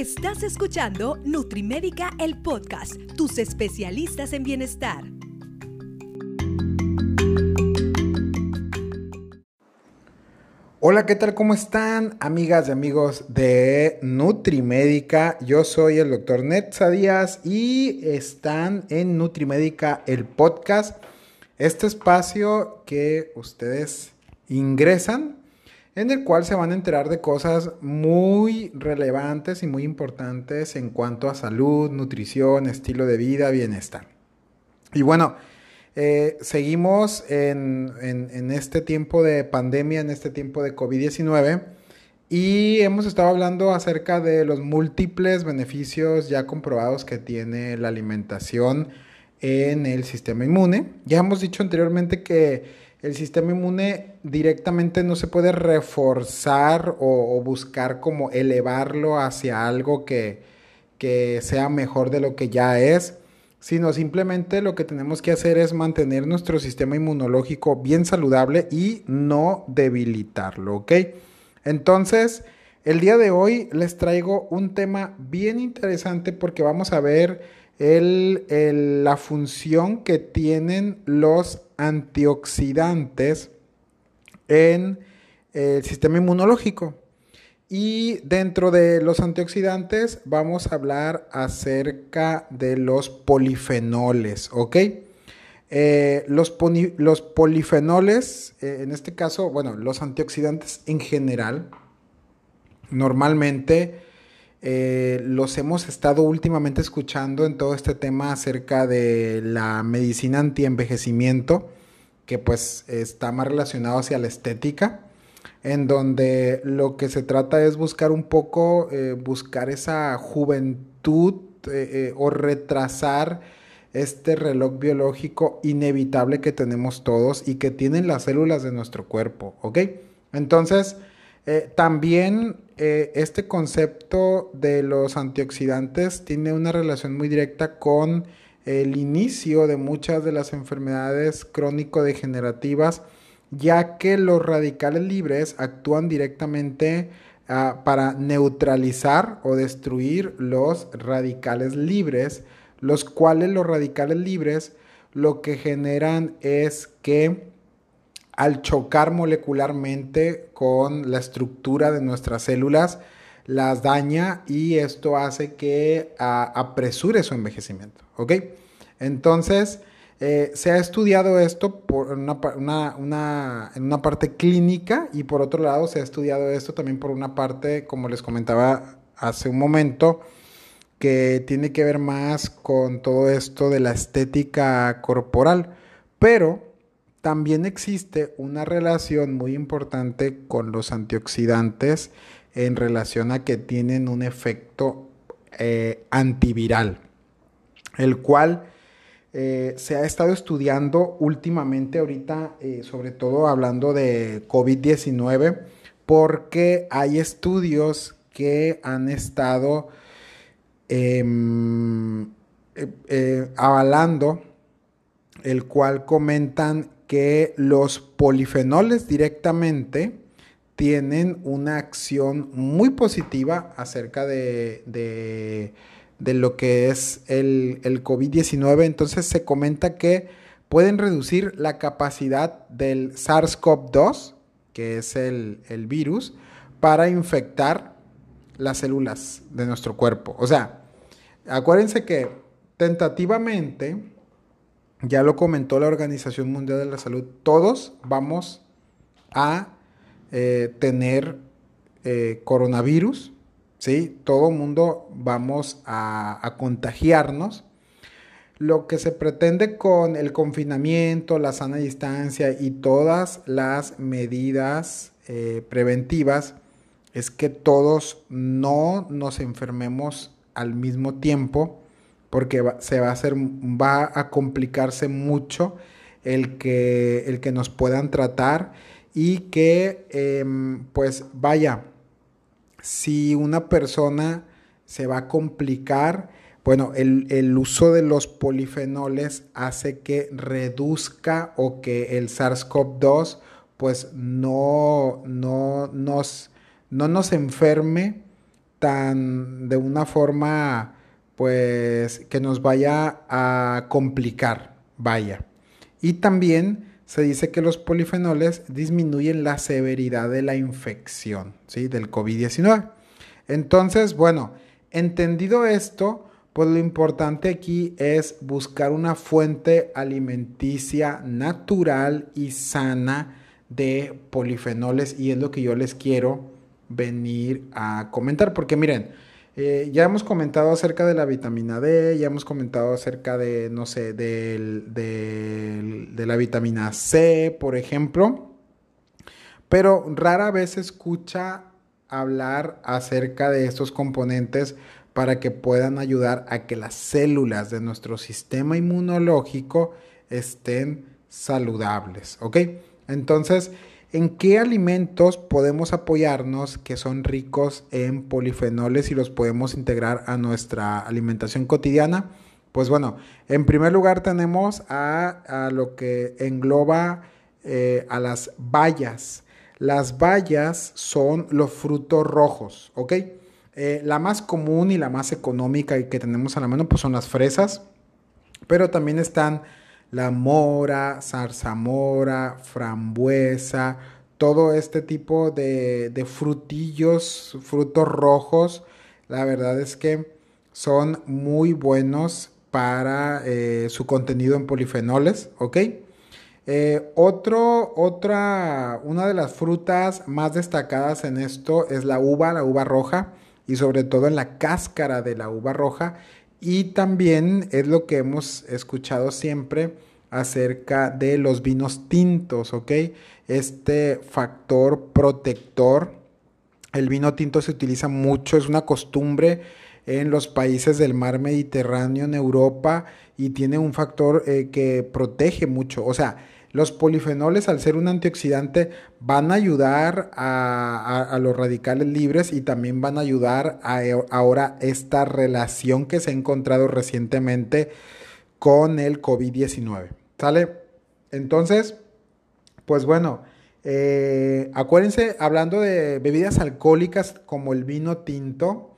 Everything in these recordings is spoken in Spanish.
Estás escuchando Nutrimédica, el podcast, tus especialistas en bienestar. Hola, ¿qué tal? ¿Cómo están, amigas y amigos de Nutrimédica? Yo soy el doctor Netza Díaz y están en Nutrimédica, el podcast, este espacio que ustedes ingresan en el cual se van a enterar de cosas muy relevantes y muy importantes en cuanto a salud, nutrición, estilo de vida, bienestar. Y bueno, eh, seguimos en, en, este tiempo de pandemia, en este tiempo de COVID-19, y hemos estado hablando acerca de los múltiples beneficios ya comprobados que tiene la alimentación en el sistema inmune. Ya hemos dicho anteriormente que el sistema inmune directamente no se puede reforzar o, buscar como elevarlo hacia algo que, que sea mejor de lo que ya es, sino simplemente lo que tenemos que hacer es mantener nuestro sistema inmunológico bien saludable y no debilitarlo, ¿ok? Entonces, el día de hoy les traigo un tema bien interesante porque vamos a ver el, la función que tienen los antioxidantes en el sistema inmunológico. Y dentro de los antioxidantes vamos a hablar acerca de los polifenoles, ¿ok? Eh, los, polifenoles, eh, en este caso, bueno, los antioxidantes en general, normalmente eh, los hemos estado últimamente escuchando en todo este tema acerca de la medicina antienvejecimiento, que pues está más relacionado hacia la estética, en donde lo que se trata es buscar un poco, eh, buscar esa juventud eh, o retrasar este reloj biológico inevitable que tenemos todos y que tienen las células de nuestro cuerpo, ¿ok? Entonces, también eh, este concepto de los antioxidantes tiene una relación muy directa con el inicio de muchas de las enfermedades crónico-degenerativas, ya que los radicales libres actúan directamente ah, para neutralizar o destruir los radicales libres, los cuales los radicales libres lo que generan es que al chocar molecularmente con la estructura de nuestras células, las daña y esto hace que apresure su envejecimiento. ¿Ok? Entonces, eh, se ha estudiado esto por una, en una parte clínica y por otro lado se ha estudiado esto también por una parte, como les comentaba hace un momento, que tiene que ver más con todo esto de la estética corporal. Pero también existe una relación muy importante con los antioxidantes en relación a que tienen un efecto eh, antiviral, el cual eh, se ha estado estudiando últimamente ahorita, eh, sobre todo hablando de COVID-19, porque hay estudios que han estado em, avalando, el cual comentan que los polifenoles directamente tienen una acción muy positiva acerca de, lo que es el, el COVID-19. Entonces se comenta que pueden reducir la capacidad del SARS-CoV-2, que es el, el virus, para infectar las células de nuestro cuerpo. O sea, acuérdense que tentativamente ya lo comentó la Organización Mundial de la Salud, todos vamos a eh, tener eh, coronavirus, ¿sí? Todo mundo vamos a, contagiarnos. Lo que se pretende con el confinamiento, la sana distancia y todas las medidas eh, preventivas es que todos no nos enfermemos al mismo tiempo porque va, se va a hacer, va a complicarse mucho el que, el que nos puedan tratar y que, em, pues vaya, si una persona se va a complicar, bueno, el, el, uso de los polifenoles hace que reduzca o que el SARS-CoV-2 pues no, no, nos, no nos enferme tan de una forma pues que nos vaya a complicar, vaya. Y también se dice que los polifenoles disminuyen la severidad de la infección, ¿sí? Del COVID-19. Entonces, bueno, entendido esto, pues lo importante aquí es buscar una fuente alimenticia natural y sana de polifenoles y es lo que yo les quiero venir a comentar, porque miren, eh, ya hemos comentado acerca de la vitamina D, ya hemos comentado acerca de, no sé, de la vitamina C, por ejemplo, pero rara vez se escucha hablar acerca de estos componentes para que puedan ayudar a que las células de nuestro sistema inmunológico estén saludables, ¿ok? Entonces, ¿En qué alimentos podemos apoyarnos que son ricos en polifenoles y los podemos integrar a nuestra alimentación cotidiana? Pues bueno, en primer lugar tenemos a, lo que engloba eh, a las bayas. Las bayas son los frutos rojos, ¿ok? Eh, la más común y la más económica y que tenemos a la mano pues son las fresas, pero también están la mora, zarzamora, frambuesa, todo este tipo de, frutillos, frutos rojos, la verdad es que son muy buenos para eh, su contenido en polifenoles, ¿ok? Eh, otro, otra, una de las frutas más destacadas en esto es la uva, la uva roja, y sobre todo en la cáscara de la uva roja, y también es lo que hemos escuchado siempre acerca de los vinos tintos, ¿ok? Este factor protector, el vino tinto se utiliza mucho, es una costumbre en los países del mar Mediterráneo, en Europa, y tiene un factor eh, que protege mucho. O sea, los polifenoles, al ser un antioxidante, van a ayudar a, los radicales libres y también van a ayudar a ahora esta relación que se ha encontrado recientemente con el COVID-19. ¿Sale? Entonces, pues bueno, eh, acuérdense, hablando de bebidas alcohólicas como el vino tinto,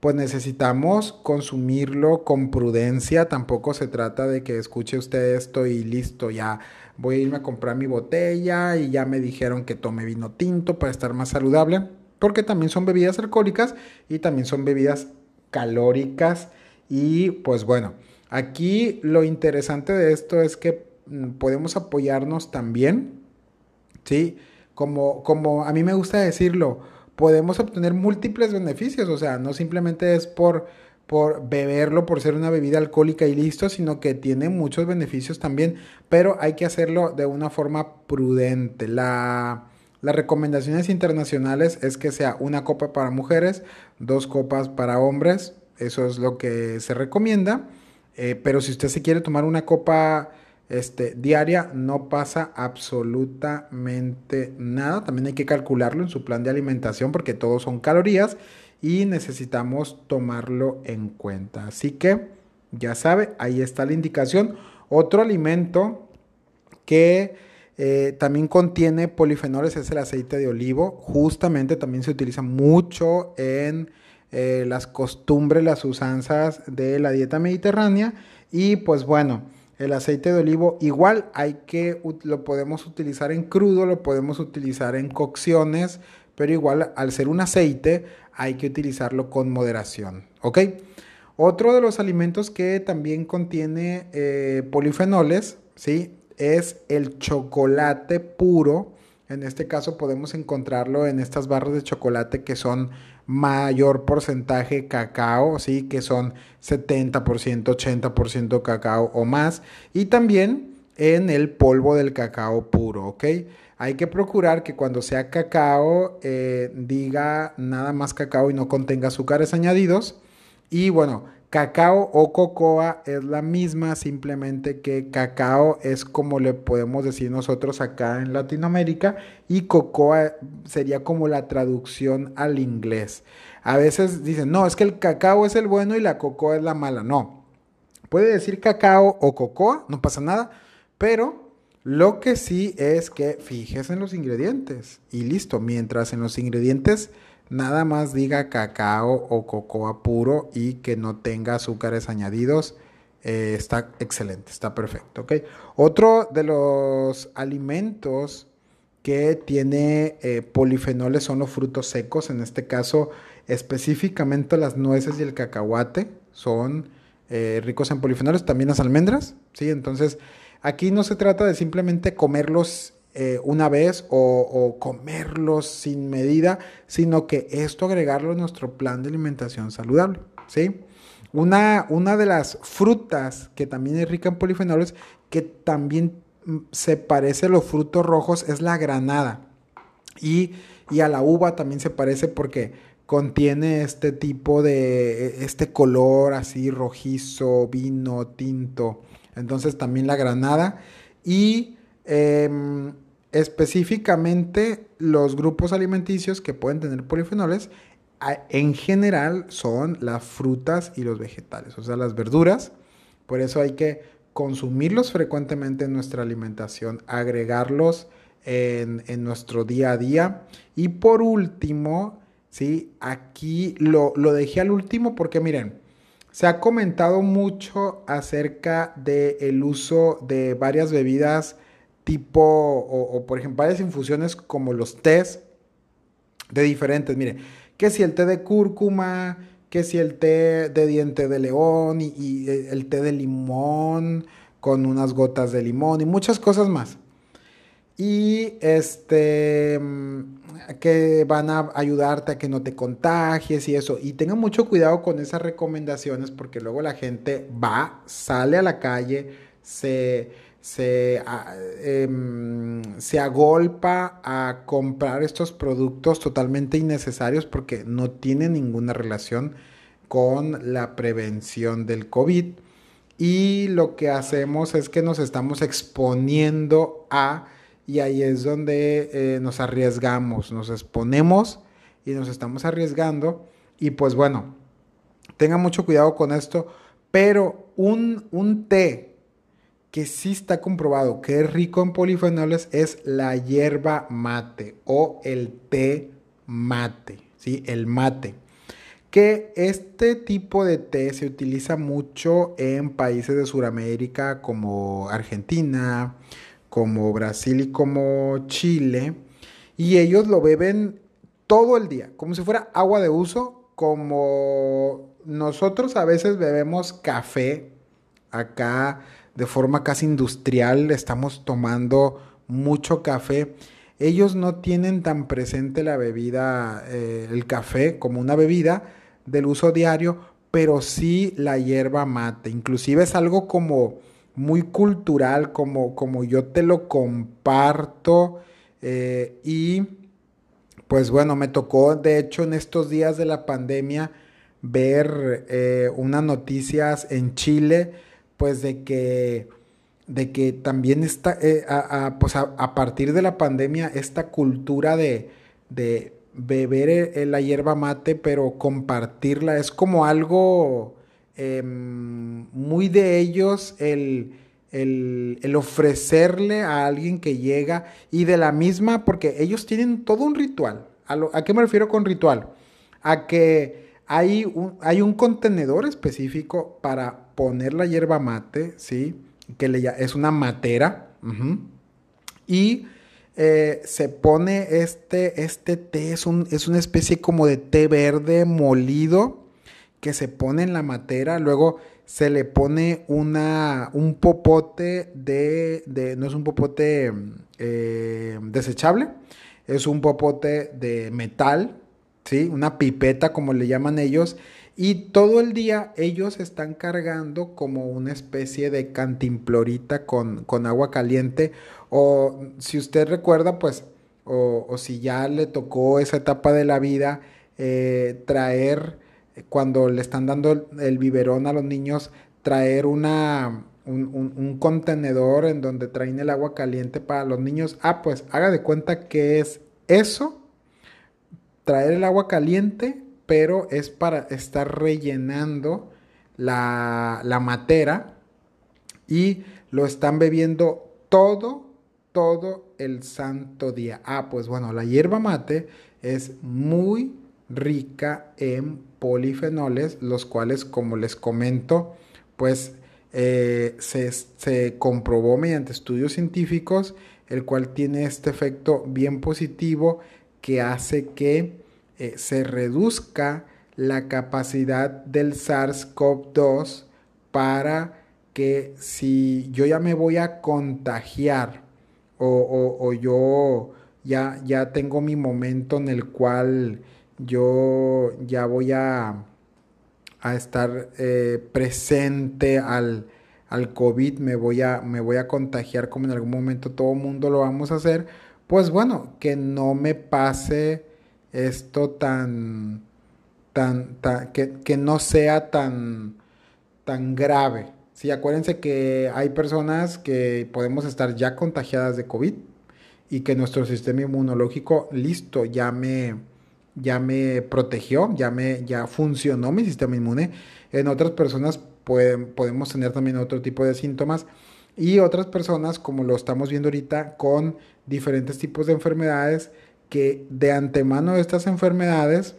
pues necesitamos consumirlo con prudencia. Tampoco se trata de que escuche usted esto y listo, ya voy a irme a comprar mi botella y ya me dijeron que tome vino tinto para estar más saludable, porque también son bebidas alcohólicas y también son bebidas calóricas y pues bueno, aquí lo interesante de esto es que mm, podemos apoyarnos también, ¿sí? Como, como a mí me gusta decirlo, podemos obtener múltiples beneficios, o sea, no simplemente es por por beberlo, por ser una bebida alcohólica y listo, sino que tiene muchos beneficios también, pero hay que hacerlo de una forma prudente. La, las recomendaciones internacionales es que sea una copa para mujeres, dos copas para hombres, eso es lo que se recomienda, eh, pero si usted se quiere tomar una copa este, diaria, no pasa absolutamente nada. También hay que calcularlo en su plan de alimentación porque todos son calorías y necesitamos tomarlo en cuenta. Así que ya sabe, ahí está la indicación. Otro alimento que eh, también contiene polifenoles es el aceite de olivo. Justamente también se utiliza mucho en eh, las costumbres, las usanzas de la dieta mediterránea. Y pues bueno, el aceite de olivo igual hay que, lo podemos utilizar en crudo, lo podemos utilizar en cocciones, pero igual al ser un aceite hay que utilizarlo con moderación, ¿ok? Otro de los alimentos que también contiene eh, polifenoles, ¿sí? Es el chocolate puro. En este caso podemos encontrarlo en estas barras de chocolate que son mayor porcentaje cacao, ¿sí? Que son 70%, 80% cacao o más. Y también en el polvo del cacao puro, ¿ok? Hay que procurar que cuando sea cacao eh, diga nada más cacao y no contenga azúcares añadidos. Y bueno, cacao o cocoa es la misma, simplemente que cacao es como le podemos decir nosotros acá en Latinoamérica y cocoa sería como la traducción al inglés. A veces dicen, no, es que el cacao es el bueno y la cocoa es la mala. No, puede decir cacao o cocoa, no pasa nada, pero lo que sí es que fijes en los ingredientes y listo, mientras en los ingredientes nada más diga cacao o cocoa puro y que no tenga azúcares añadidos. Eh, está excelente, está perfecto. Otro de los alimentos que tiene eh, polifenoles son los frutos secos, en este caso específicamente las nueces y el cacahuate son eh, ricos en polifenoles, también las almendras, ¿sí? Entonces, aquí no se trata de simplemente comerlos eh, una vez o, comerlos sin medida, sino que esto agregarlo a nuestro plan de alimentación saludable, ¿sí? Una, una de las frutas que también es rica en polifenoles, que también mm, se parece a los frutos rojos, es la granada. Y, y a la uva también se parece porque contiene este tipo de, e, este color así rojizo, vino, tinto. Entonces también la granada. Y em, específicamente los grupos alimenticios que pueden tener polifenoles en general son las frutas y los vegetales, o sea, las verduras. Por eso hay que consumirlos frecuentemente en nuestra alimentación, agregarlos en, en nuestro día a día. Y por último, ¿sí? Aquí lo, dejé al último porque miren, se ha comentado mucho acerca del uso de varias bebidas tipo, o, por ejemplo, varias infusiones como los tés de diferentes, miren, que si el té de cúrcuma, que si el té de diente de león y, y el té de limón con unas gotas de limón y muchas cosas más. Y este que van a ayudarte a que no te contagies y eso. Y tengan mucho cuidado con esas recomendaciones porque luego la gente va, sale a la calle, se, se, em, se agolpa a comprar estos productos totalmente innecesarios porque no tienen ninguna relación con la prevención del COVID. Y lo que hacemos es que nos estamos exponiendo a y ahí es donde eh, nos arriesgamos, nos exponemos y nos estamos arriesgando. Y pues bueno, tenga mucho cuidado con esto, pero un, un té que sí está comprobado que es rico en polifenoles es la hierba mate o el té mate, ¿sí? El mate. Que este tipo de té se utiliza mucho en países de Sudamérica como Argentina, como Brasil y como Chile, y ellos lo beben todo el día, como si fuera agua de uso, como nosotros a veces bebemos café acá de forma casi industrial, estamos tomando mucho café. Ellos no tienen tan presente la bebida, eh, el café como una bebida del uso diario, pero sí la hierba mate. Inclusive es algo como muy cultural, como, como yo te lo comparto. Eh, y pues bueno, me tocó, de hecho, en estos días de la pandemia, ver eh, unas noticias en Chile, pues de que, de que también está, eh, a, pues a, partir de la pandemia, esta cultura de, de beber la hierba mate, pero compartirla, es como algo Em, muy de ellos el, el, ofrecerle a alguien que llega y de la misma, porque ellos tienen todo un ritual. ¿A, qué me refiero con ritual? A que hay un, hay un contenedor específico para poner la hierba mate, ¿sí? Que le, es una matera. Y eh, se pone este, este té, es, un, es una especie como de té verde molido que se pone en la matera, luego se le pone una, un popote de, de no es un popote eh, desechable, es un popote de metal, ¿sí? Una pipeta como le llaman ellos, y todo el día ellos están cargando como una especie de cantimplorita con, con agua caliente, o si usted recuerda, pues, o, si ya le tocó esa etapa de la vida, eh, traer cuando le están dando el, biberón a los niños, traer una, un, contenedor en donde traen el agua caliente para los niños. Ah, pues haga de cuenta que es eso, traer el agua caliente, pero es para estar rellenando la, la matera y lo están bebiendo todo, todo el santo día. Ah, pues bueno, la hierba mate es muy rica en polifenoles, los cuales, como les comento, pues eh, se, comprobó mediante estudios científicos, el cual tiene este efecto bien positivo que hace que eh, se reduzca la capacidad del SARS-CoV-2 para que si yo ya me voy a contagiar o, yo ya, ya tengo mi momento en el cual yo ya voy a, a estar eh, presente al, al COVID, me voy, a, me voy a contagiar como en algún momento todo el mundo lo vamos a hacer, pues bueno, que no me pase esto tan, tan, que, que, no sea tan, tan grave. Sí, acuérdense que hay personas que podemos estar ya contagiadas de COVID y que nuestro sistema inmunológico, listo, ya me, ya me protegió, ya, me, ya funcionó mi sistema inmune. En otras personas pueden, podemos tener también otro tipo de síntomas y otras personas, como lo estamos viendo ahorita, con diferentes tipos de enfermedades que de antemano estas enfermedades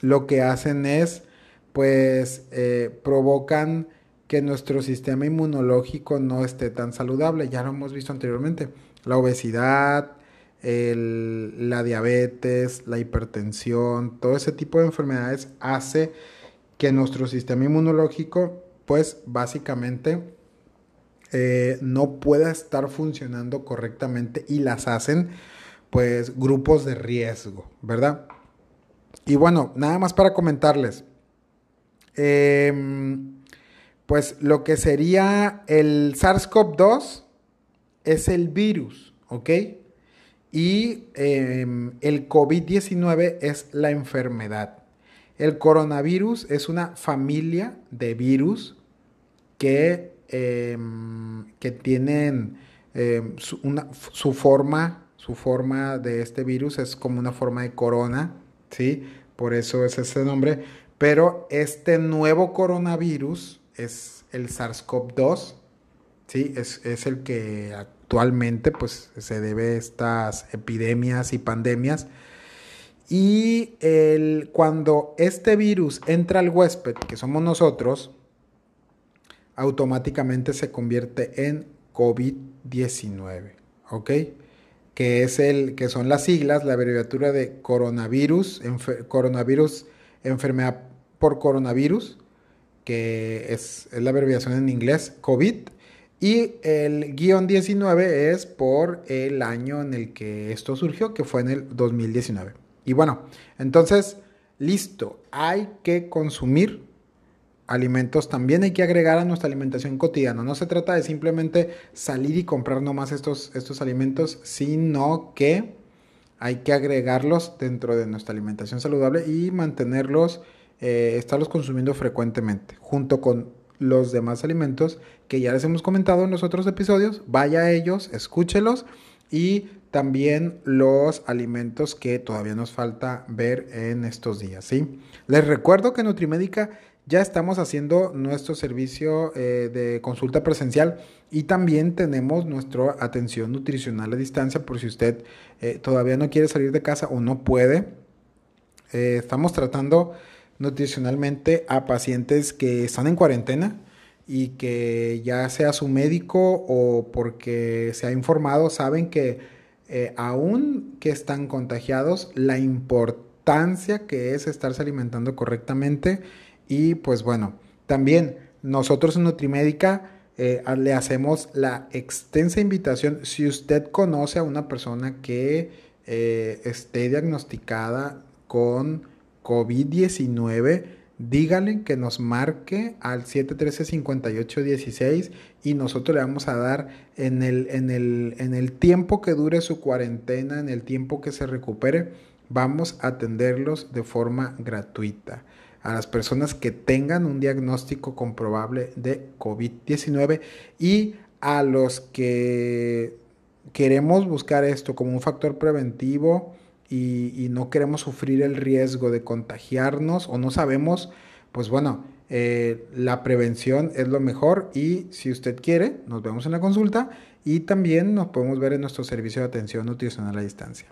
lo que hacen es, pues, eh, provocan que nuestro sistema inmunológico no esté tan saludable. Ya lo hemos visto anteriormente. La obesidad, la diabetes, la hipertensión, todo ese tipo de enfermedades hace que nuestro sistema inmunológico, pues básicamente eh, no pueda estar funcionando correctamente y las hacen pues grupos de riesgo, ¿verdad? Y bueno, nada más para comentarles, em, pues lo que sería el SARS-CoV-2 es el virus, ¿ok? Y em, el COVID-19 es la enfermedad. El coronavirus es una familia de virus que, em, que tienen su forma su forma de este virus es como una forma de corona, ¿sí? Por eso es ese nombre. Pero este nuevo coronavirus es el SARS-CoV-2, ¿sí? Es, el que actualmente pues, se debe a estas epidemias y pandemias. Y el, cuando este virus entra al huésped, que somos nosotros, automáticamente se convierte en COVID-19. ¿Ok? Que es el que son las siglas, la abreviatura de coronavirus, coronavirus, enfermedad por coronavirus, que es, la abreviación en inglés, COVID, y el guion 19 es por el año en el que esto surgió, que fue en el 2019. Y bueno, entonces, listo, hay que consumir alimentos también hay que agregar a nuestra alimentación cotidiana. No se trata de simplemente salir y comprar nomás estos, estos alimentos, sino que hay que agregarlos dentro de nuestra alimentación saludable y mantenerlos, eh, estarlos consumiendo frecuentemente, junto con los demás alimentos que ya les hemos comentado en los otros episodios. Vaya a ellos, escúchelos y también los alimentos que todavía nos falta ver en estos días, ¿sí? Les recuerdo que Nutrimédica ya estamos haciendo nuestro servicio eh, de consulta presencial y también tenemos nuestra atención nutricional a distancia por si usted eh, todavía no quiere salir de casa o no puede. Eh, estamos tratando nutricionalmente a pacientes que están en cuarentena y que ya sea su médico o porque se ha informado, saben que aún que están contagiados, la importancia que es estarse alimentando correctamente y pues bueno, también nosotros en Nutrimédica eh, le hacemos la extensa invitación, si usted conoce a una persona que eh, esté diagnosticada con COVID-19, dígale que nos marque al 713-5816 y nosotros le vamos a dar en el, en, el, en el tiempo que dure su cuarentena, en el tiempo que se recupere, vamos a atenderlos de forma gratuita a las personas que tengan un diagnóstico comprobable de COVID-19 y a los que queremos buscar esto como un factor preventivo y, no queremos sufrir el riesgo de contagiarnos o no sabemos, pues bueno, eh, la prevención es lo mejor y si usted quiere, nos vemos en la consulta y también nos podemos ver en nuestro servicio de atención nutricional a distancia.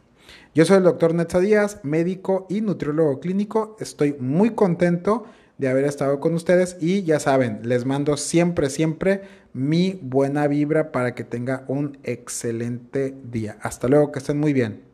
Yo soy el doctor Netza Díaz, médico y nutriólogo clínico. Estoy muy contento de haber estado con ustedes y ya saben, les mando siempre, siempre mi buena vibra para que tenga un excelente día. Hasta luego, que estén muy bien.